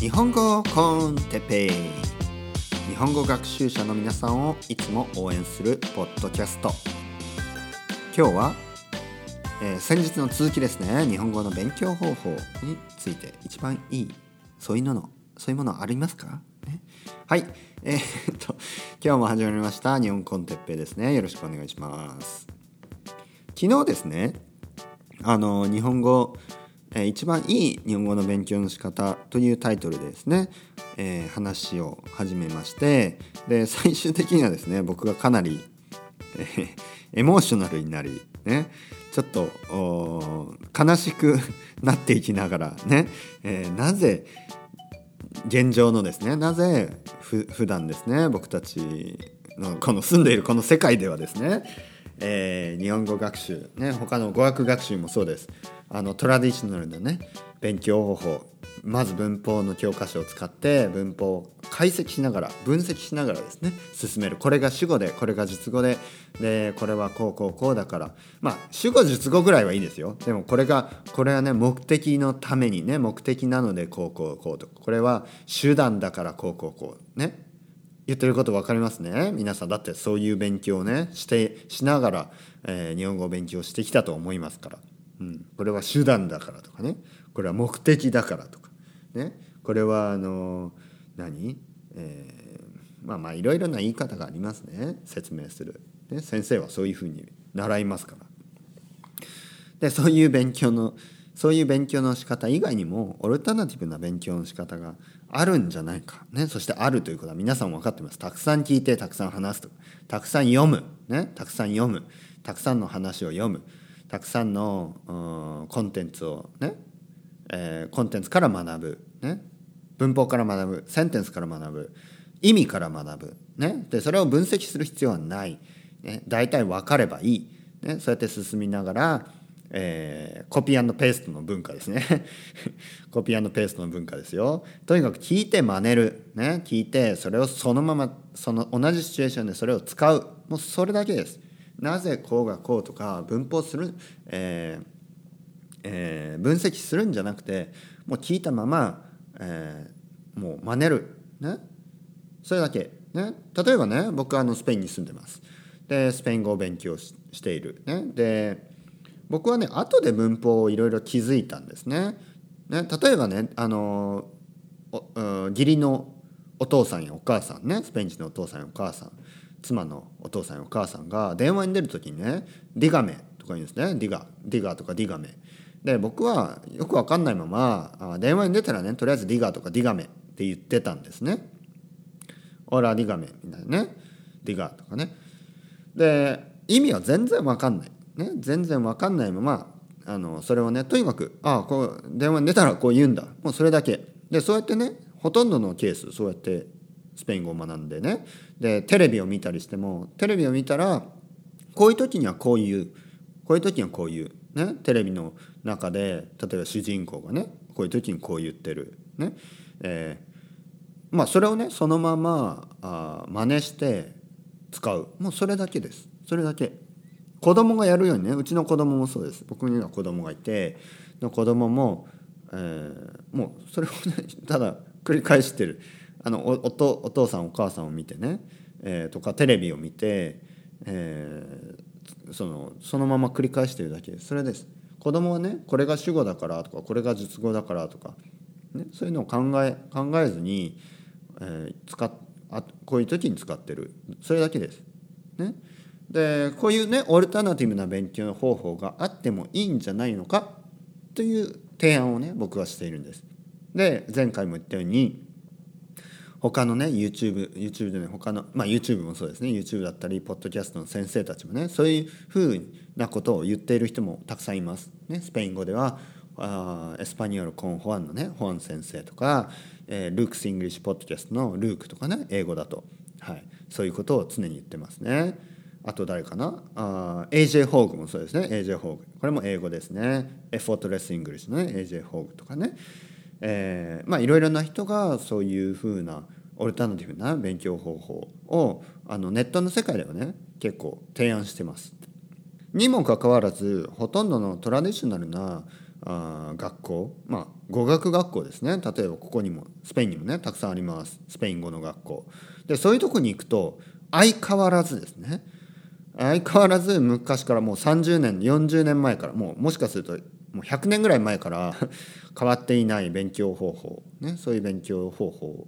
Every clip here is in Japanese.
日本語コンテペイ。日本語学習者の皆さんをいつも応援するポッドキャスト。今日は、えー先日の続きですね。日本語の勉強方法について一番いいそういうののそういうものありますか、ね、はい。えーっと 今日も始まりました。日本コンテッペイですね。よろしくお願いします。昨日ですねあの日本語、えー一番いい日本語の勉強の仕方というタイトルでですね、えー話を始めましてで最終的にはですね僕がかなり、えーエモーショナルになりねちょっと悲しくなっていきながらね、えーなぜ現状のですねなぜふ普段ですね僕たちのこの住んでいるこの世界ではですね、えー日本語学習ね他の語学学習もそうです。あのトラディショナルなね勉強方法まず文法の教科書を使って文法を解析しながら分析しながらですね進める。これが主語でこれが述語ででこれはこうこうこうだから。まあ主語述語ぐらいはいいですよ。でもこれがこれはね目的のためにね目的なのでこうこうこうとこれは手段だからこうこうこう。ね。言ってること分かりますね？皆さん。だってそういう勉強をねしてしながら、えー日本語を勉強してきたと思いますから、うん、これは手段だからとかね。これは目的だからとか。ね。これはあの何、えーまあまあいろいろな言い方がありますね。説明する、ね、先生はそういうふうに習いますから。でそういう勉強のそういう勉強の仕方以外にもオルタナティブな勉強の仕方があるんじゃないか、ね、そしてあるということは皆さん分かってます。たくさん聞いてたくさん話すと。たくさん読む、ね、たくさん読む。たくさんの話を読む。たくさんのコンテンツをね、えーコンテンツから学ぶ、ね、文法から学ぶセンテンスから学ぶ意味から学ぶ、ね、でそれを分析する必要はない、ね、大体分かればいい、ね、そうやって進みながら、えーコピーペーストの文化ですね。コピーペーストの文化ですよ。とにかく聞いて真似る、ね、聞いてそれをそのままその同じシチュエーションでそれを使う。もうそれだけです。なぜこうがこうとか文法する、えーえー分析するんじゃなくてもう聞いたまま、えーもう真似る。ね？それだけ、ね、例えばね僕はあのスペインに住んでます。でスペイン語を勉強ししている、ね、で僕はね後で文法をいろいろ気づいたんですね。ね？例えばねあのお義理のお父さんやお母さんね。スペイン人のお父さんやお母さん。妻のお父さんお母さんが電話に出る時にね「ディガメ」とか言うんですね「ディガ」「ディガ」とか「ディガメ」で僕はよく分かんないまま電話に出たらねとりあえず「ディガ」とか「ディガメ」って言ってたんですね。オラディガメみたいなね。ディガとかね。で意味は全然わかんない、ね、全然わかんないままあのそれをねとにかくああこう電話に出たらこう言うんだ。もうそれだけ。でそうやってねほとんどのケースそうやってスペイン語を学んでね。でテレビを見たりしてもテレビを見たらこういう時にはこういうこういう時にはこういうね。テレビの中で例えば主人公がねこういう時にこう言ってるね。えーまあそれをねそのままあ真似して使う。もうそれだけです。それだけ。子供がやるようにねうちの子供もそうです。僕には子供がいての子供も、えーもうそれをねただ繰り返してる。あのおおお父さんお母さんを見てね、えーとかテレビを見て、えーそのそのまま繰り返してるだけですそれです子供はねこれが主語だからとかこれが述語だからとか、ね、そういうのを考え考えずに、えー使っあこういう時に使ってるそれだけです。ね、でこういうねオルタナティブな勉強の方法があってもいいんじゃないのかという提案をね僕はしているんです。で前回も言ったように他のね YouTube, YouTube でね他のまあ YouTube もそうですね。YouTube だったりポッドキャストの先生たちもねそういうふうなことを言っている人もたくさんいます。ね、スペイン語ではあ Español con Juan のねホアン先生とか、えー Luke's English Podcast のルークとかね英語だと、はい、そういうことを常に言ってますね。あと誰かな？あー AJ ホーグもそうですね。AJ Hoge。これも英語ですね。 Effortless English のね AJ ホーグとかね。えーまあいろいろな人がそういうふうなオルタナティブな勉強方法をあのネットの世界ではね結構提案してます。にもかかわらずほとんどのトラディショナルなあ学校まあ語学学校ですね。例えばここにもスペインにもねたくさんあります。スペイン語の学校。でそういうとこに行くと相変わらずですね。相変わらず昔からもう30年40年前からもうもしかするともう100年ぐらい前から変わっていない勉強方法、ね、そういう勉強方法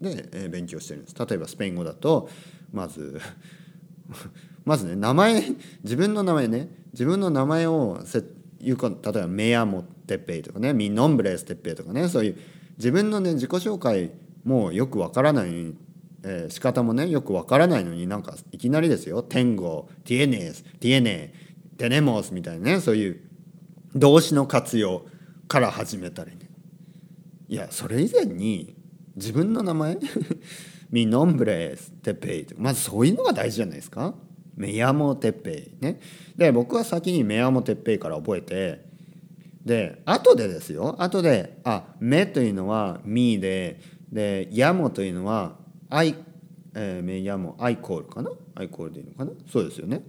で、勉強してるんです。例えばスペイン語だとまず まずね名前自分の名前ね自分の名前をせ言うか例えば「メアモテッペイ」とかね「 Mi nombre es テッペイ」とかねそういう自分のね自己紹介もよくわからないえー、仕方もねよくわからないのになんかいきなりですよ「 Tengo」「 Tienes」「 Tiene」「 Tenemos」みたいなねそういう動詞の活用から始めたりね。いやそれ以前に自分の名前？ Mi nombre es テッペイまずそういうのが大事じゃないですか。メヤモテッペイね。で僕は先にメヤモテッペイから覚えてで後でですよ。後であメというのはミででヤモというのはアイ、えー、 me llamo I call かな？ I call でいいのかな？そうですよね。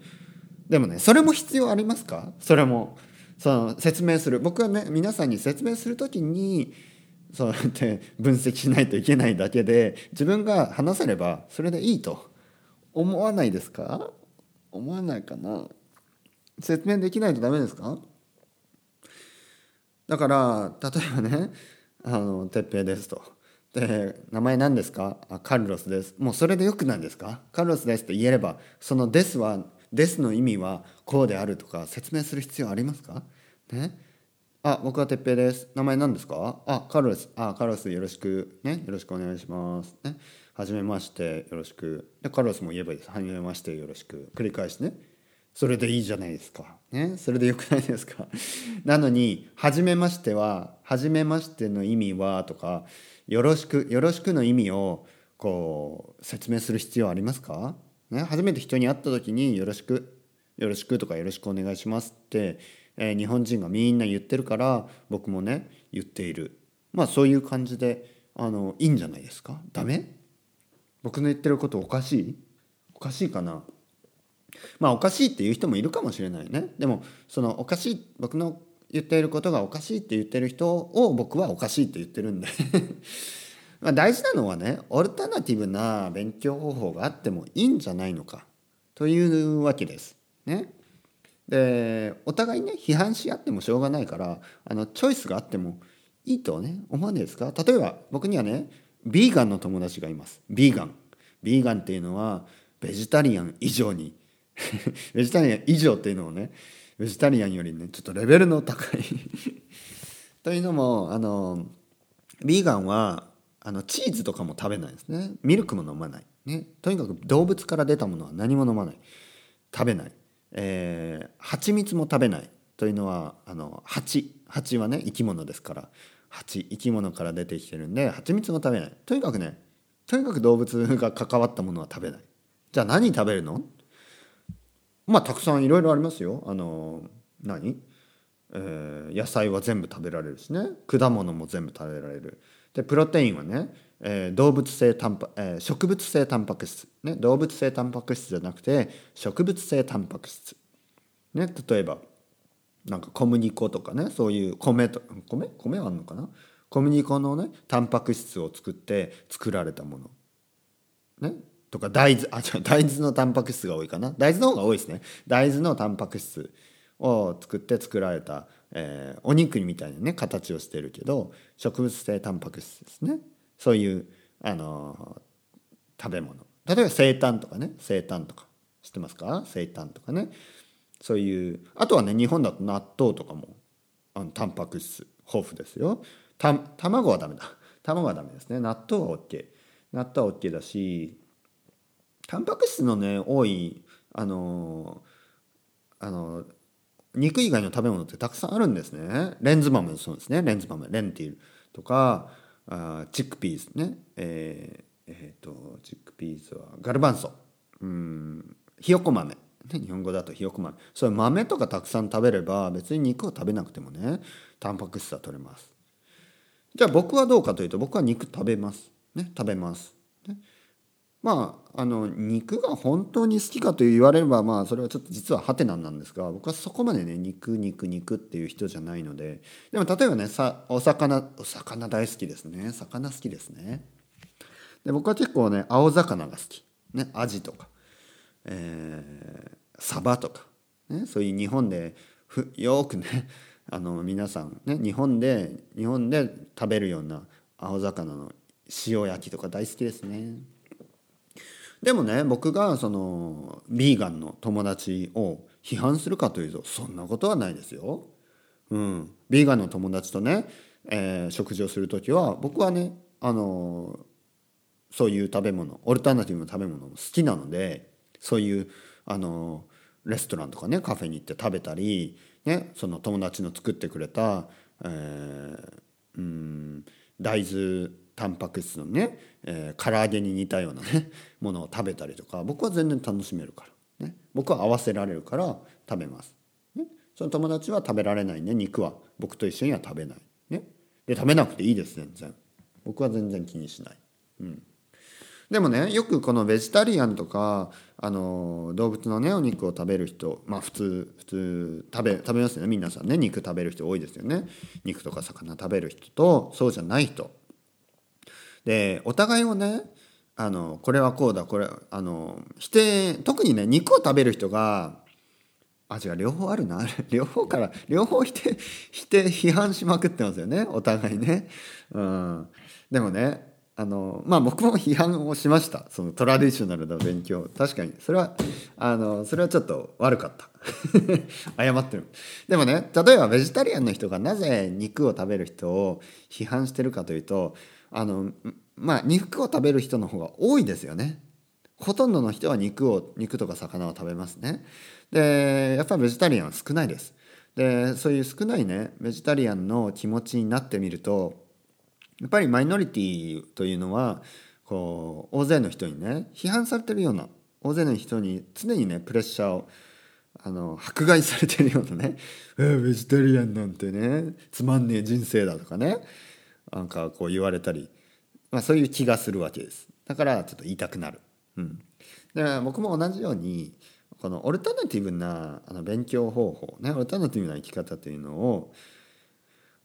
でもねそれも必要ありますか？それもその説明する。僕はね皆さんに説明する時にそうやって 分析しないといけないだけで自分が話せればそれでいいと。思わないですか？思わないかな？説明できないとダメですか？だから例えばね「あの哲平です」と。で名前何ですか？あカルロスです。もうそれでよくなんですか？カルロスですって言えればその「です」は「です」の意味はこうであるとか説明する必要ありますか？ね？あ僕は哲平です。名前何ですか？あカルロス。あカルロスよろしく。ね？よろしくお願いします。ね？はじめましてよろしく。でカルロスも言えばいいです。はじめましてよろしく。繰り返しね。それでいいじゃないですか。ね、それでよくないですか？なのに「はじめましては」は「じめまして」の意味はとかよろしくよろしくの意味をこう説明する必要ありますか、ね、初めて人に会った時によろしくよろしくとかよろしくお願いしますって、えー、日本人がみんな言ってるから僕もね言っている。まあそういう感じであのいいんじゃないですか？ダメ？僕の言ってることおかしい？おかしいかな？まあおかしいっていう人もいるかもしれないね。でもそのおかしい僕の言っていることがおかしいって言ってる人を僕はおかしいって言ってるんで。まあ大事なのはねオルタナティブな勉強方法があってもいいんじゃないのかというわけです。ね。でお互いね批判し合ってもしょうがないからあのチョイスがあってもいいとね思わないですか？例えば僕にはねビーガンの友達がいます。ビーガン。ビーガンっていうのはベジタリアン以上に ベジタリアン以上っていうのをねベジタリアンよりねちょっとレベルの高い というのもあのビーガンはあのチーズとかも食べないですね。ミルクも飲まない、ね、とにかく動物から出たものは何も飲まない。食べない、えー、蜂蜜も食べない。というのはあの蜂。蜂はね生き物ですから。蜂生き物から出てきてるんで蜂蜜も食べない。とにかくねとにかく動物が関わったものは食べない。じゃあ何食べるの？まあたくさんいろいろありますよ。あの何、えー、野菜は全部食べられるしね。果物も全部食べられる。でプロテインはね、えー、動物性タンパ、えー、植物性タンパク質、ね、動物性タンパク質じゃなくて植物性タンパク質。ね、例えばなんか小麦粉とかねそういう米と米？米あんのかな？小麦粉のねタンパク質を作って作られたもの。ねとか大豆あ違う大豆のタンパク質が多いかな？大豆の方が多いですね。大豆のタンパク質を作って作られた、えー、お肉みたいなね形をしてるけど植物性タンパク質ですね。そういうあのー、食べ物。例えば生炭とかね。生炭とか。知ってますか？生炭とかね。そういうあとはね日本だと納豆とかもあのタンパク質豊富ですよ。た卵はダメだ。卵はダメですね。納豆は OK 納豆は OK だしタンパク質のね多いあのあの肉以外の食べ物ってたくさんあるんですね。レンズ豆そうですね。レンズ豆レンティルとかあチックピースね。えー、えー、とチックピースはガルバンソ。うん。ひよこ豆。ね、日本語だとひよこ豆。そういう豆とかたくさん食べれば別に肉を食べなくてもねタンパク質は取れます。じゃあ僕はどうかというと僕は肉食べます。ね食べます、まああの肉が本当に好きかと言われればまあそれはちょっと実はハテナなんですが僕はそこまでね肉肉肉っていう人じゃないのででも例えばねさお魚お魚大好きですね。魚好きですね。で僕は結構ね青魚が好き。ねアジとか。えー、サバとか、ね、そういう日本でふよくね あの皆さんね日本で日本で食べるような青魚の塩焼きとか大好きですね。でもね僕がそのビーガンの友達を批判するかというとそんなことはないですよ。うん、ビーガンの友達とね、えー、食事をする時は僕はねあのそういう食べ物オルタナティブの食べ物も好きなのでそういうあのレストランとかねカフェに行って食べたり、ね、その友達の作ってくれた、えー、うん大豆タンパク質のね、えー、唐揚げに似たようなね ものを食べたりとか僕は全然楽しめるから、ね、僕は合わせられるから食べます、ね、その友達は食べられないね。肉は僕と一緒には食べない、ね、で食べなくていいです全然。僕は全然気にしない、うん、でもねよくこのベジタリアンとかあの動物のねお肉を食べる人まあ普通普通食べ食べますよね。皆さんね肉食べる人多いですよね。肉とか魚食べる人とそうじゃない人。でお互いをねあのこれはこうだこれあの否定特にね肉を食べる人があ違う両方あるな。両方から両方否定否定批判しまくってますよねお互いね。うん、でもねあのまあ僕も批判をしました。そのトラディショナルな勉強。確かに。それはあのそれはちょっと悪かった。謝ってる。でもね例えばベジタリアンの人がなぜ肉を食べる人を批判してるかというとあのまあ肉を食べる人の方が多いですよね。ほとんどの人は肉を肉とか魚を食べますね。でやっぱりベジタリアンは少ないです。でそういう少ないねベジタリアンの気持ちになってみるとやっぱりマイノリティというのはこう大勢の人にね批判されてるような大勢の人に常にねプレッシャーをあの迫害されてるようなね「えベジタリアンなんてねつまんねえ人生だ」とかね。なんかこう言われたり、まあ、そういう気がするわけですだからちょっと言いたくなる。うん、で僕も同じようにこのオルタナティブなあの勉強方法ねオルタナティブな生き方というのを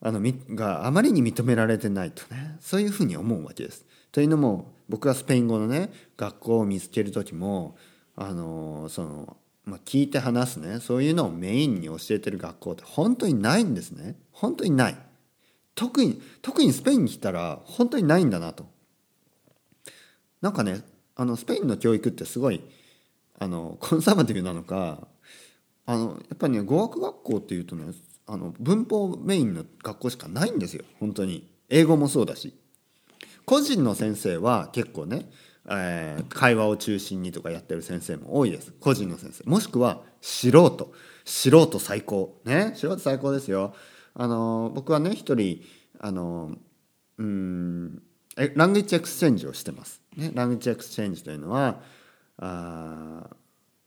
あのがあまりに認められてないとねそういうふうに思うわけです。というのも僕はスペイン語のね学校を見つける時もあのその、まあ、聞いて話すねそういうのをメインに教えてる学校って本当にないんですね本当にない。特に特にスペインに来たら本当にないんだなと。なんかねあのスペインの教育ってすごいあのコンサバティブなのかあのやっぱりね語学学校っていうとねあの文法メインの学校しかないんですよ。本当に。英語もそうだし。個人の先生は結構ね、えー、会話を中心にとかやってる先生も多いです。個人の先生。もしくは素人。素人最高。ね。素人最高ですよ。あの僕はね一人あのうん language exchange をしてます、ね、 language exchange というのはあ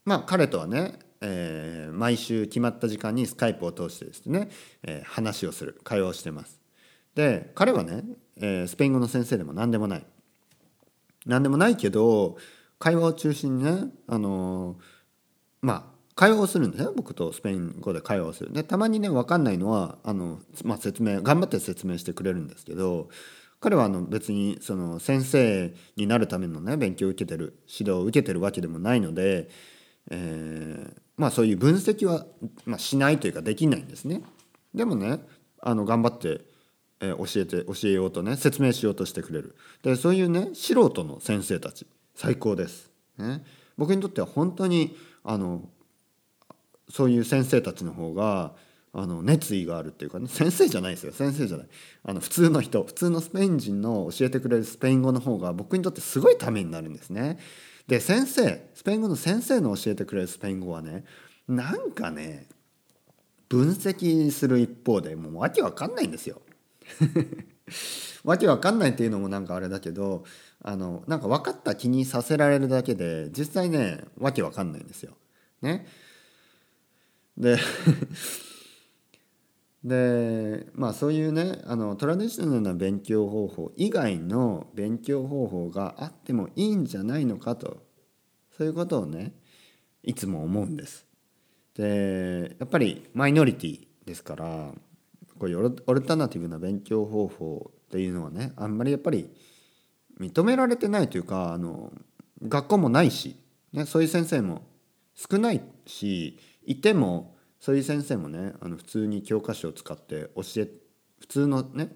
まあ彼とはねえー、毎週決まった時間にスカイプを通してですね、えー、話をする会話をしてます。で彼はね、えー、スペイン語の先生でも何でもない。何でもないけど会話を中心にねあのまあ会話をするんですね僕とスペイン語で会話をするでたまにね分かんないのはあの、まあ、説明頑張って説明してくれるんですけど彼はあの別にその先生になるためのね勉強を受けてる指導を受けてるわけでもないので、えー、まあそういう分析は、まあ、しないというかできないんですね。でもねあの頑張って、え、教えて教えようとね説明しようとしてくれるでそういうね素人の先生たち最高です。ね、僕にとっては本当にあのそういう先生たちの方があの熱意があるっていうかね先生じゃないですよ先生じゃないあの普通の人普通のスペイン人の教えてくれるスペイン語の方が僕にとってすごいためになるんですね。で先生スペイン語の先生の教えてくれるスペイン語はねなんかね分析する一方でもうわけわかんないんですよ。わけわかんないっていうのもなんかあれだけどあのなんか分かった気にさせられるだけで実際ねわけわかんないんですよ。ね。で でまあそういうねあのトラディショナルな勉強方法以外の勉強方法があってもいいんじゃないのかとそういうことをねいつも思うんです。でやっぱりマイノリティですからこういうオルタナティブな勉強方法っていうのはねあんまりやっぱり認められてないというかあの学校もないし、ね、そういう先生も少ないしいてもそういう先生もねあの普通に教科書を使って教え普通のね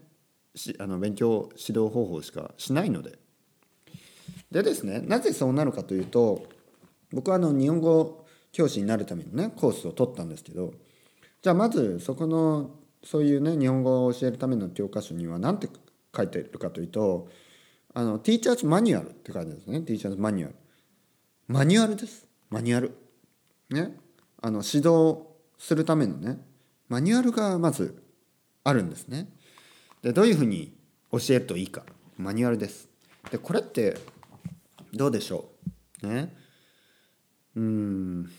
あの勉強指導方法しかしないので。でですねなぜそうなるかというと僕はあの日本語教師になるためのねコースを取ったんですけどじゃあまずそこのそういうね日本語を教えるための教科書には何て書いてるかというとあの teacher's manual って書いてあるんですね teacher's manual マニュアルです。マニュアル。ね。あの指導するためのねマニュアルがまずあるんですね。でどういうふうに教えるといいかマニュアルです。でこれってどうでしょうねうん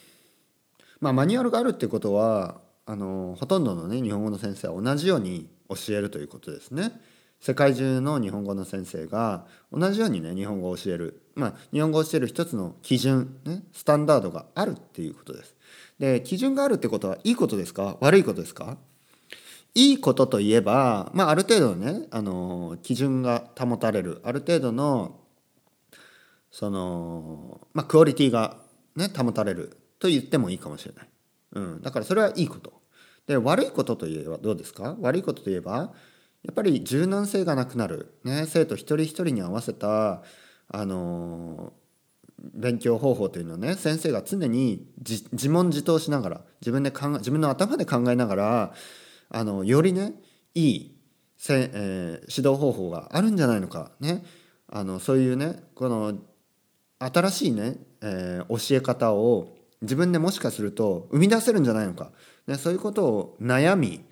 まあマニュアルがあるってことはあのほとんどのね日本語の先生は同じように教えるということですね。世界中の日本語の先生が同じようにね日本語を教えるまあ日本語を教える一つの基準、ね、スタンダードがあるっていうことです。で基準があるってことはいいことですか？悪いことですか？いいことといえば、まあ、ある程度ねあの基準が保たれる。ある程度のその、まあ、クオリティが、ね、保たれる。と言ってもいいかもしれない、うん、だからそれはいいこと。で悪いことといえばどうですか？悪いことといえばやっぱり柔軟性がなくなる、ね、生徒一人一人に合わせたあの勉強方法というのはね先生が常に自問自答しながら自分で考え自分の頭で考えながらあのよりねいいせ、えー、指導方法があるんじゃないのかね。あのそういうねこの新しいね、えー、教え方を自分でもしかすると生み出せるんじゃないのか、ね、そういうことを悩み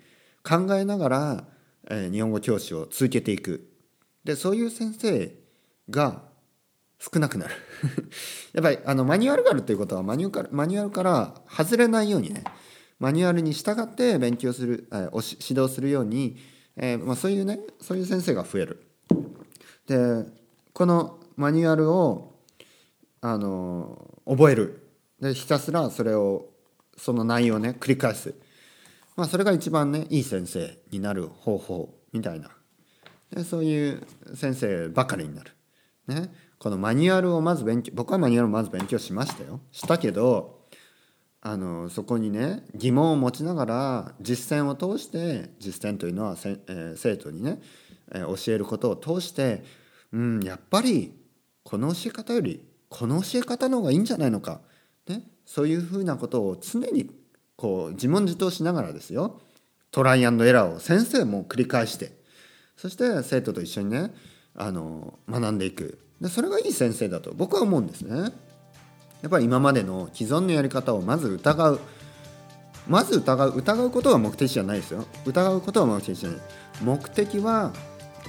考えながら、えー、日本語教師を続けていく。でそういう先生が少なくなる。やっぱりあのマニュアルがあるということはマニュマニュアルから外れないようにねマニュアルに従って勉強する、えー、指導するように、えーまあ、そういうねそういう先生が増える。でこのマニュアルをあの覚える。でひたすらそれをその内容をね繰り返す、まあ、それが一番ねいい先生になる方法みたいな。でそういう先生ばかりになる。ね、このマニュアルをまず勉強僕はマニュアルをまず勉強しましたよ。したけどあのそこにね疑問を持ちながら実践を通して実践というのはせ、えー、生徒にね、えー、教えることを通してうんやっぱりこの教え方よりこの教え方の方がいいんじゃないのか、ね、そういうふうなことを常にこう自問自答しながらですよ。トライアンドエラーを先生も繰り返してそして生徒と一緒にねあの学んでいく。でそれがいい先生だと僕は思うんですね。やっぱり今までの既存のやり方をまず疑う。まず疑う疑うことが目的じゃないですよ。疑うことは目的じゃない。目的は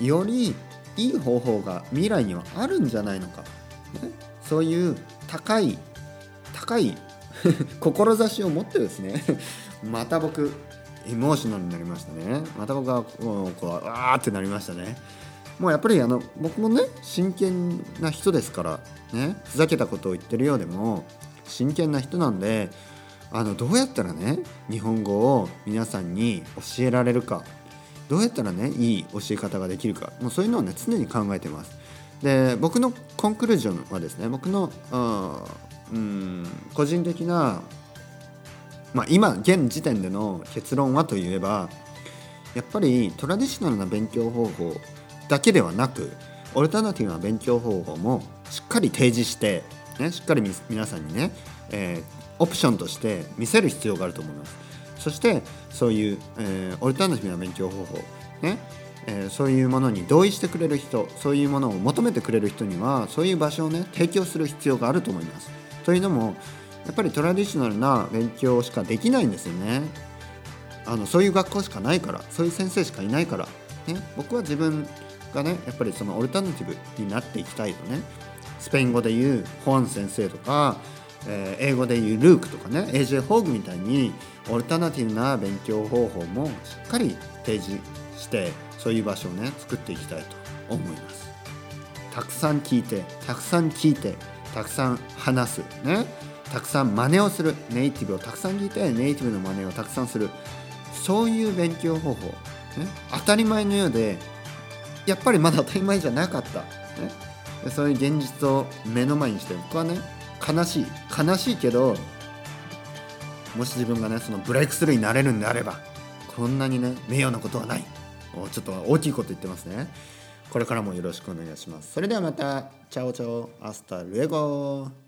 よりいい方法が未来にはあるんじゃないのか、ね、そういう高い高い 志を持ってですね。また僕エモーショナルになりましたね。また僕はこうこうわーってなりましたね。もうやっぱりあの僕もね真剣な人ですからねふざけたことを言ってるようでも真剣な人なんであのどうやったらね日本語を皆さんに教えられるかどうやったらねいい教え方ができるかもうそういうのをね常に考えてます。で僕のコンクルージョンはですね僕のうん個人的な、まあ、今現時点での結論はといえばやっぱりトラディショナルな勉強方法だけではなくオルタナティブな勉強方法もしっかり提示して、ね、しっかり皆さんにね、えー、オプションとして見せる必要があると思います。そしてそういう、えー、オルタナティブな勉強方法、ねえー、そういうものに同意してくれる人そういうものを求めてくれる人にはそういう場所をね提供する必要があると思います。というのもやっぱりトラディショナルな勉強しかできないんですよね。あのそういう学校しかないからそういう先生しかいないから、ね、僕は自分がねやっぱりそのオルタナティブになっていきたいとね。スペイン語で言うホアン先生とか、えー、英語で言うルークとかね。AJ ホーグみたいにオルタナティブな勉強方法もしっかり提示してそういう場所をね作っていきたいと思います。たくさん聞いてたくさん聞いてたくさん話すねたくさん真似をするネイティブをたくさん聞いてネイティブの真似をたくさんする。そういう勉強方法、ね、当たり前のようでやっぱりまだ当たり前じゃなかった、ね、そういう現実を目の前にして僕はね悲しい悲しいけどもし自分がねそのブレイクスルーになれるんであればこんなにね名誉なことはない。ちょっと大きいこと言ってますね。これからもよろしくお願いします。それではまた。 ciao ciao。 hasta luego